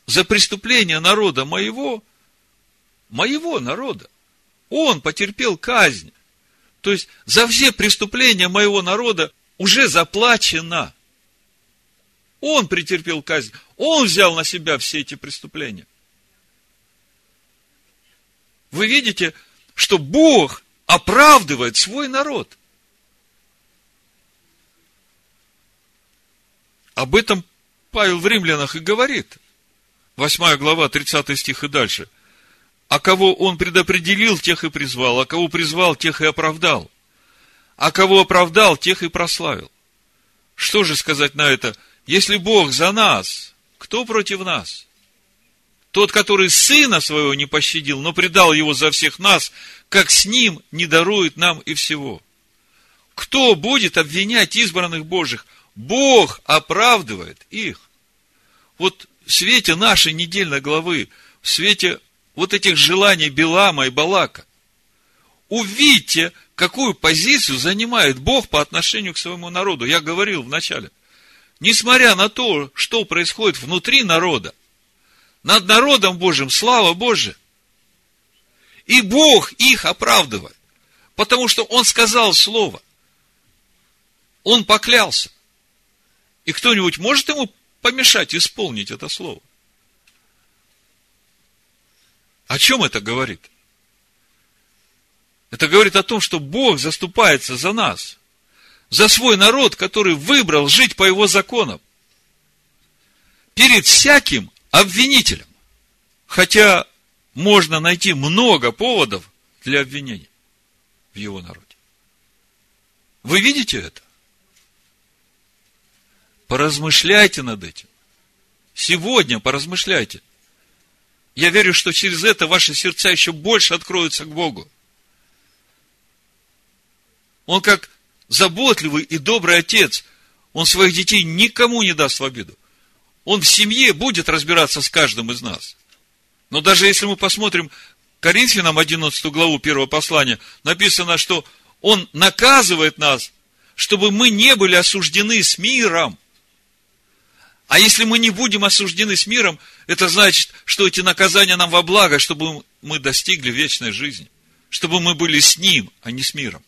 за преступление народа моего, моего народа, он потерпел казнь. То есть, за все преступления моего народа уже заплачено. Он претерпел казнь. Он взял на себя все эти преступления. Вы видите, что Бог оправдывает свой народ. Об этом Павел в римлянах и говорит. Восьмая глава, 30 стих и дальше. А кого он предопределил, тех и призвал, а кого призвал, тех и оправдал. А кого оправдал, тех и прославил. Что же сказать на это? Если Бог за нас, кто против нас? Тот, который сына своего не пощадил, но предал его за всех нас, как с ним не дарует нам и всего. Кто будет обвинять избранных Божьих? Бог оправдывает их. Вот в свете нашей недельной главы, в свете вот этих желаний Белама и Балака, увидьте, какую позицию занимает Бог по отношению к своему народу. Я говорил в начале. Несмотря на то, что происходит внутри народа, над народом Божьим слава Божия. И Бог их оправдывает. Потому что Он сказал слово. Он поклялся. И кто-нибудь может ему помешать исполнить это слово? О чем это говорит? Это говорит о том, что Бог заступается за нас, за свой народ, который выбрал жить по его законам, перед всяким обвинителем. Хотя можно найти много поводов для обвинения в его народе. Вы видите это? Поразмышляйте над этим. Сегодня поразмышляйте. Я верю, что через это ваши сердца еще больше откроются к Богу. Он как заботливый и добрый отец, он своих детей никому не даст в обиду. Он в семье будет разбираться с каждым из нас. Но даже если мы посмотрим Коринфянам 11 главу первого послания, написано, что Он наказывает нас, чтобы мы не были осуждены с миром. А если мы не будем осуждены с миром, это значит, что эти наказания нам во благо, чтобы мы достигли вечной жизни. Чтобы мы были с Ним, а не с миром.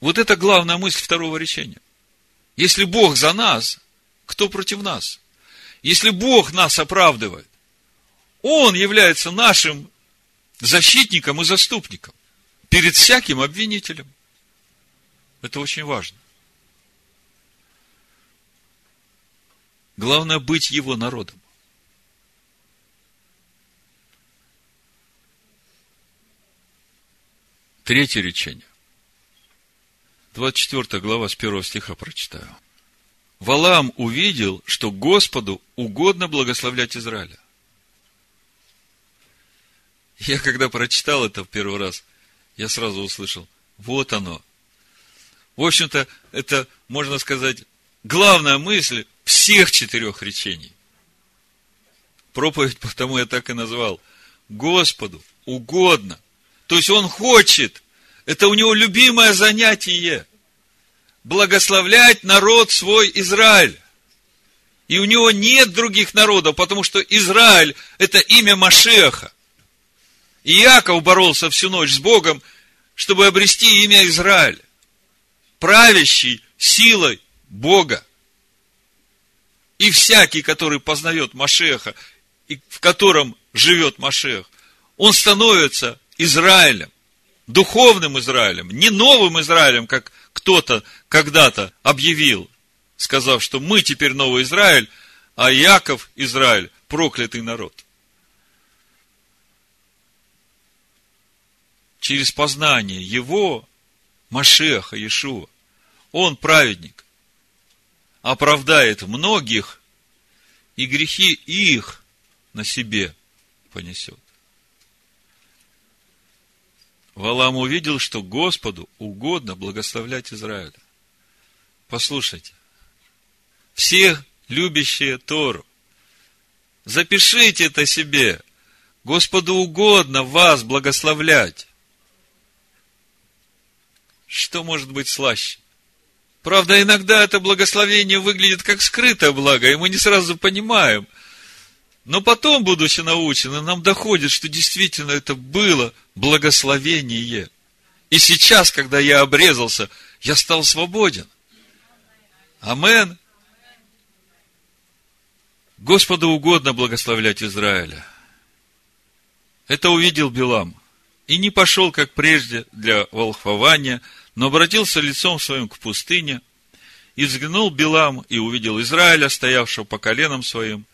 Вот это главная мысль второго речения. Если Бог за нас, кто против нас? Если Бог нас оправдывает, Он является нашим защитником и заступником перед всяким обвинителем. Это очень важно. Главное быть его народом. Третье речение. 24 глава с первого стиха прочитаю. Валам увидел, что Господу угодно благословлять Израиля. Я когда прочитал это в первый раз, я сразу услышал, вот оно. В общем-то, это, можно сказать, главная мысль всех четырех речений. Проповедь потому я так и назвал. Господу угодно. То есть он хочет. Это у него любимое занятие. Благословлять народ свой Израиль. И у него нет других народов, потому что Израиль – это имя Машеха. И Иаков боролся всю ночь с Богом, чтобы обрести имя Израиль, правящий силой Бога. И всякий, который познает Машеха, и в котором живет Машех, он становится Израилем, духовным Израилем, не новым Израилем, как кто-то когда-то объявил, сказав, что мы теперь новый Израиль, а Яков, Израиль, проклятый народ. Через познание его, Машеха, Иешуа, он праведник, оправдает многих, и грехи их на себе понесет. Валам увидел, что Господу угодно благословлять Израиля. Послушайте, все любящие Тору, запишите это себе. Господу угодно вас благословлять. Что может быть слаще? Правда, иногда это благословение выглядит как скрытое благо, и мы не сразу понимаем. Но потом, будучи научены, нам доходит, что действительно это было благословение. И сейчас, когда я обрезался, я стал свободен. Амен. Господу угодно благословлять Израиля. Это увидел Билам. И не пошел, как прежде, для волхвования, но обратился лицом своим к пустыне, и взглянул Билам, и увидел Израиля, стоявшего по коленам своим,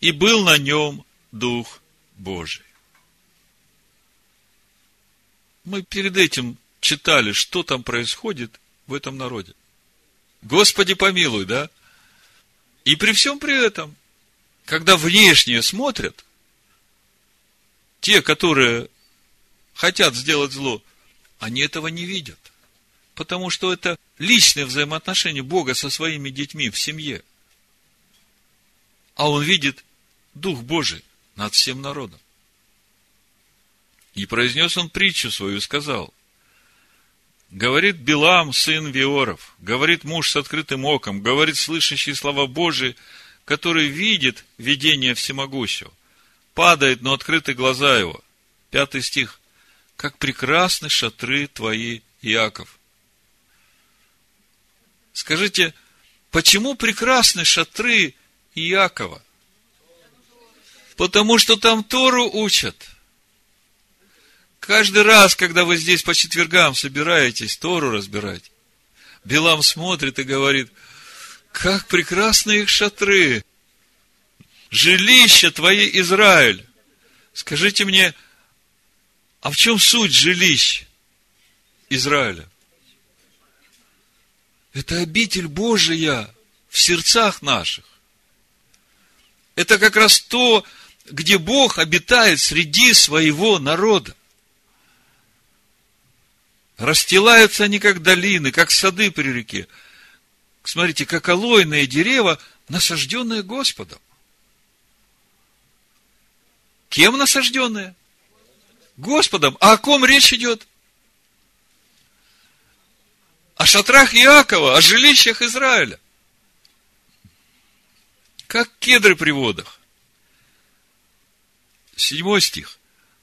и был на нем Дух Божий. Мы перед этим читали, что там происходит в этом народе. Господи помилуй, да? И при всем при этом когда внешние смотрят, те, которые хотят сделать зло, они этого не видят. Потому что это личное взаимоотношение Бога со своими детьми в семье. А он видит Дух Божий над всем народом. И произнес он притчу свою, сказал, говорит Билам, сын Виоров, говорит муж с открытым оком, говорит слышащий слова Божии – который видит видение всемогущего, падает, но открыты глаза его. Пятый стих. Как прекрасны шатры твои, Иаков. Скажите, почему прекрасны шатры Иакова? Потому что там Тору учат. Каждый раз, когда вы здесь по четвергам собираетесь Тору разбирать, Билам смотрит и говорит – как прекрасны их шатры! Жилище твои, Израиль! Скажите мне, а в чем суть жилищ Израиля? Это обитель Божия в сердцах наших. Это как раз то, где Бог обитает среди своего народа. Расстилаются они, как долины, как сады при реке смотрите, как алойные дерева, насажденные Господом. Кем насажденные? Господом. А о ком речь идет? О шатрах Иакова, о жилищах Израиля. Как кедры при водах. Седьмой стих.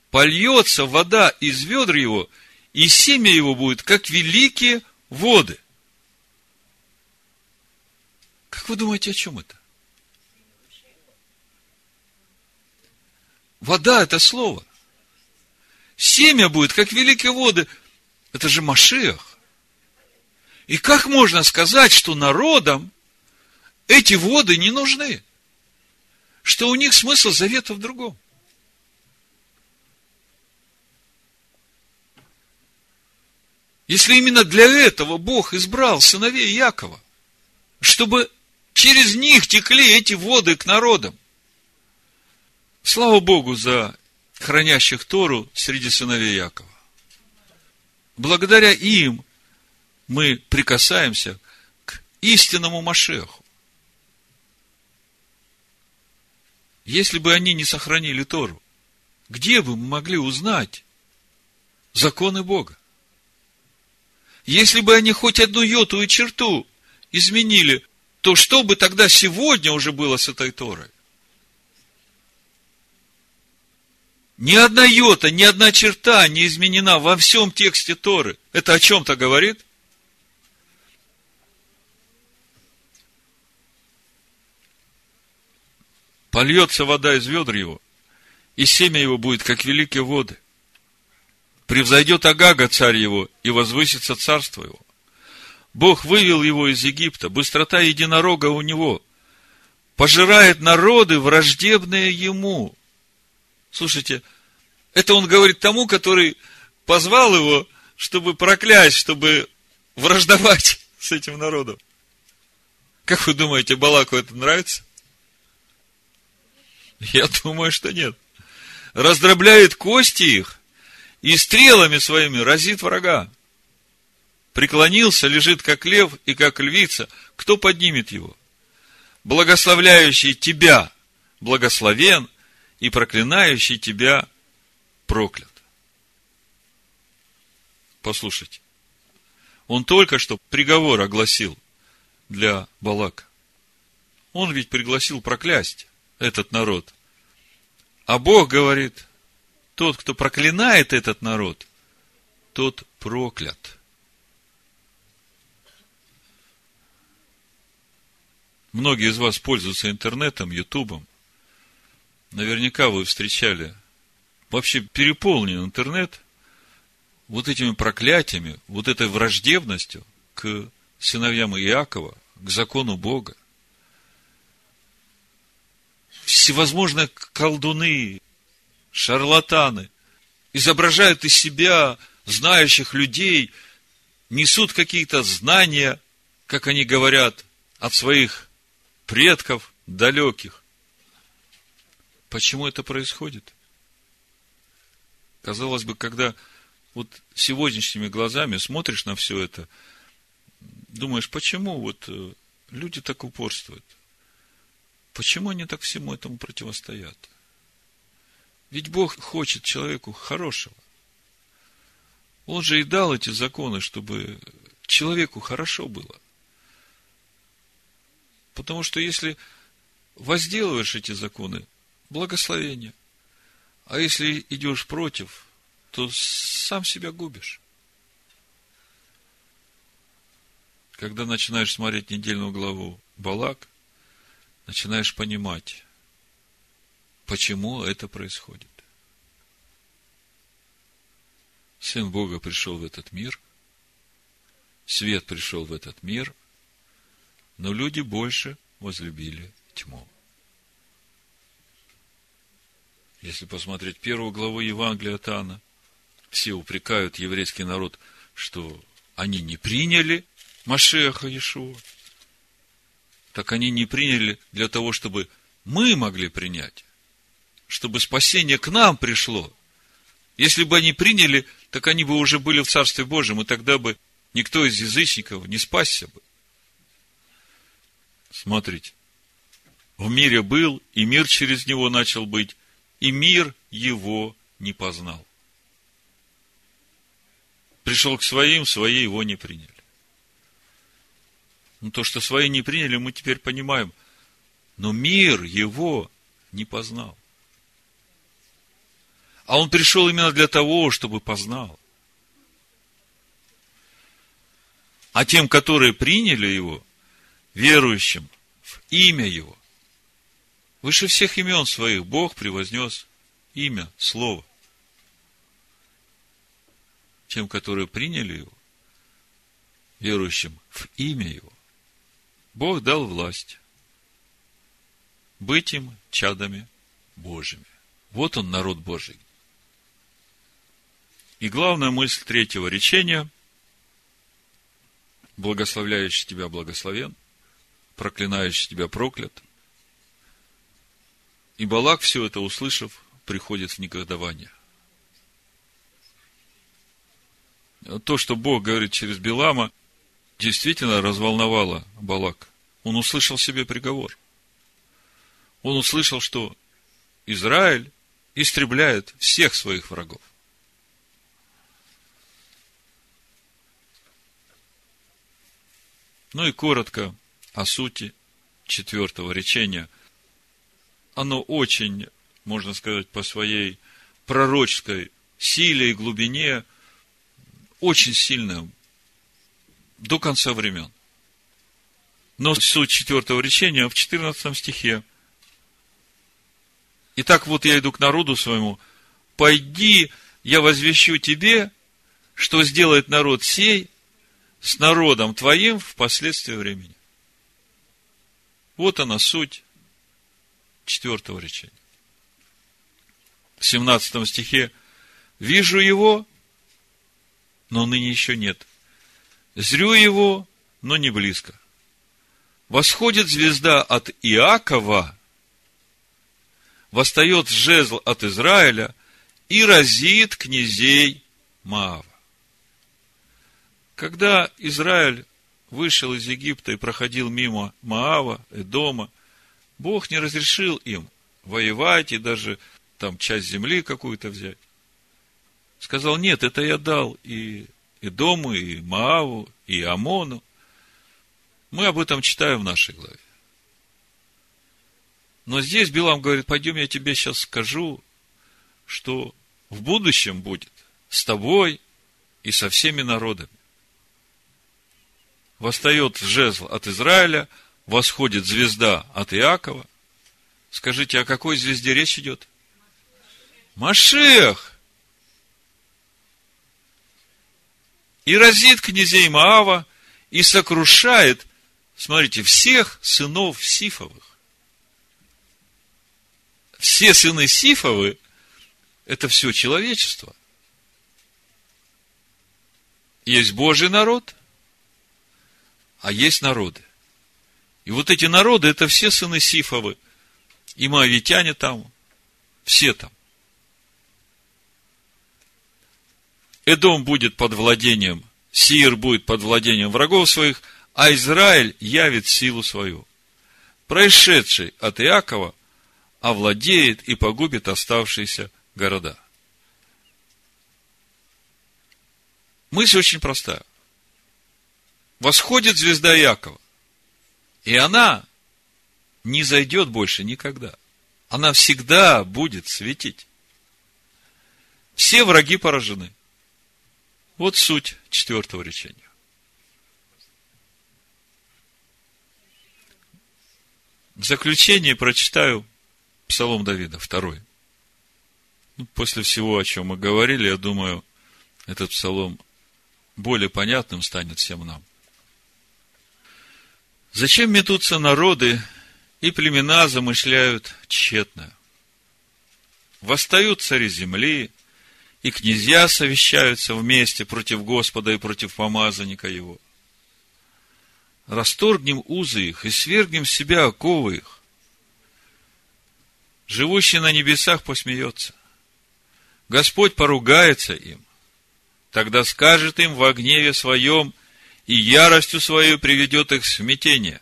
Польется вода из ведр его, и семя его будет, как великие воды – как вы думаете, о чем это? Вода – это слово. Семя будет, как великие воды. Это же Машех. И как можно сказать, что народам эти воды не нужны? Что у них смысл завета в другом? Если именно для этого Бог избрал сыновей Якова, чтобы Через них текли эти воды к народам. Слава Богу за хранящих Тору среди сыновей Якова. Благодаря им мы прикасаемся к истинному Машеху. Если бы они не сохранили Тору, где бы мы могли узнать законы Бога? Если бы они хоть одну йоту и черту изменили, то что бы тогда сегодня уже было с этой Торой? Ни одна йота, ни одна черта не изменена во всем тексте Торы. Это о чем-то говорит? Польется вода из ведр его, и семя его будет, как великие воды. Превзойдет Агага, царь его, и возвысится царство его. Бог вывел его из Египта, быстрота единорога у него. Пожирает народы, враждебные ему. Слушайте, это он говорит тому, который позвал его, чтобы проклясть, чтобы враждовать [LAUGHS] с этим народом. Как вы думаете, Балаку это нравится? [LAUGHS] Я думаю, что нет. Раздробляет кости их и стрелами своими разит врага. Преклонился, лежит как лев и как львица. Кто поднимет его? Благословляющий тебя благословен – и проклинающий тебя проклят. Послушайте. Он только что приговор огласил для Балака. Он ведь пригласил проклясть этот народ. А Бог говорит, тот, кто проклинает этот народ, тот проклят. Многие из вас пользуются интернетом, ютубом наверняка вы встречали, вообще переполнен интернет вот этими проклятиями, вот этой враждебностью к сыновьям Иакова, к закону Бога. Всевозможные колдуны, шарлатаны изображают из себя знающих людей, несут какие-то знания, как они говорят, от своих предков далеких. Почему это происходит? Казалось бы, когда вот сегодняшними глазами смотришь на все это, думаешь, почему вот э, люди так упорствуют? Почему они так всему этому противостоят? Ведь Бог хочет человеку хорошего. Он же и дал эти законы, чтобы человеку хорошо было. Потому что если возделываешь эти законы, благословение. А если идешь против, то сам себя губишь. Когда начинаешь смотреть недельную главу Балак, начинаешь понимать, почему это происходит. Сын Бога пришел в этот мир, свет пришел в этот мир, но люди больше возлюбили тьму. Если посмотреть первую главу Евангелия от Иоанна, все упрекают еврейский народ, что они не приняли Машеха Иешуа. Так они не приняли для того, чтобы мы могли принять, чтобы спасение к нам пришло. Если бы они приняли, так они бы уже были в Царстве Божьем, и тогда бы никто из язычников не спасся бы. Смотрите, в мире был, и мир через него начал быть, и мир его не познал. Пришел к своим, свои его не приняли. Ну, то, что свои не приняли, мы теперь понимаем. Но мир его не познал. А он пришел именно для того, чтобы познал. А тем, которые приняли его, верующим в имя его, Выше всех имен своих Бог превознес имя, Слово. Тем, которые приняли его, верующим в имя его, Бог дал власть быть им чадами Божьими. Вот он, народ Божий. И главная мысль третьего речения – благословляющий тебя благословен, проклинающий тебя проклят – и Балак, все это услышав, приходит в негодование. То, что Бог говорит через Белама, действительно разволновало Балак. Он услышал себе приговор. Он услышал, что Израиль истребляет всех своих врагов. Ну и коротко о сути четвертого речения. Оно очень, можно сказать, по своей пророческой силе и глубине очень сильное до конца времен. Но суть четвертого речения в 14 стихе. Итак, вот я иду к народу своему. Пойди, я возвещу тебе, что сделает народ сей с народом твоим в последствии времени. Вот она суть четвертого речения. В 17 стихе «Вижу его, но ныне еще нет. Зрю его, но не близко. Восходит звезда от Иакова, восстает жезл от Израиля и разит князей Маава. Когда Израиль вышел из Египта и проходил мимо Маава, Эдома, Бог не разрешил им воевать и даже там часть земли какую-то взять. Сказал, нет, это я дал и Эдому, и Мааву, и Амону. Мы об этом читаем в нашей главе. Но здесь Билам говорит, пойдем я тебе сейчас скажу, что в будущем будет с тобой и со всеми народами восстает жезл от Израиля, восходит звезда от Иакова. Скажите, о какой звезде речь идет? Машех! И разит князей Маава, и сокрушает, смотрите, всех сынов Сифовых. Все сыны Сифовы – это все человечество. Есть Божий народ – а есть народы. И вот эти народы, это все сыны Сифовы, и моавитяне там, все там. Эдом будет под владением, Сир будет под владением врагов своих, а Израиль явит силу свою. Происшедший от Иакова овладеет и погубит оставшиеся города. Мысль очень простая восходит звезда Якова. И она не зайдет больше никогда. Она всегда будет светить. Все враги поражены. Вот суть четвертого речения. В заключение прочитаю Псалом Давида, второй. Ну, после всего, о чем мы говорили, я думаю, этот псалом более понятным станет всем нам. Зачем метутся народы, и племена замышляют тщетно? Восстают цари земли, и князья совещаются вместе против Господа и против помазанника его. Расторгнем узы их и свергнем с себя оковы их. Живущий на небесах посмеется. Господь поругается им. Тогда скажет им во гневе своем, и яростью свою приведет их в смятение.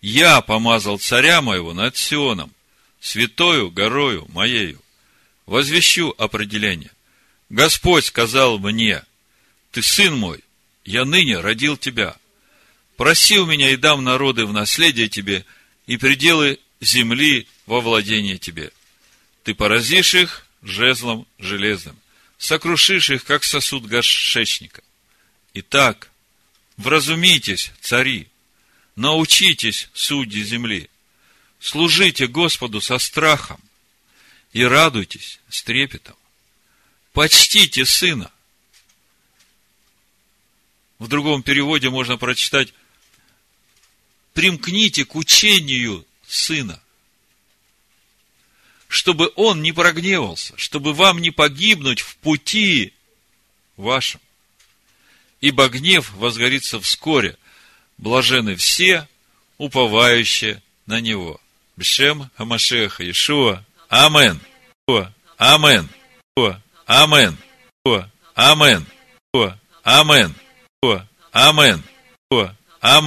Я помазал царя моего над Сионом, святою горою моею. Возвещу определение. Господь сказал мне, ты сын мой, я ныне родил тебя. Проси у меня и дам народы в наследие тебе, и пределы земли во владение тебе. Ты поразишь их жезлом железным, сокрушишь их, как сосуд горшечника. Итак, Вразумитесь, цари, научитесь, судьи земли, служите Господу со страхом и радуйтесь с трепетом. Почтите сына. В другом переводе можно прочитать примкните к учению сына, чтобы он не прогневался, чтобы вам не погибнуть в пути вашем ибо гнев возгорится вскоре. Блажены все, уповающие на него. Бешем Хамашеха Иешуа. Амен. Амен. Амен. Амен. Амен. Амен. А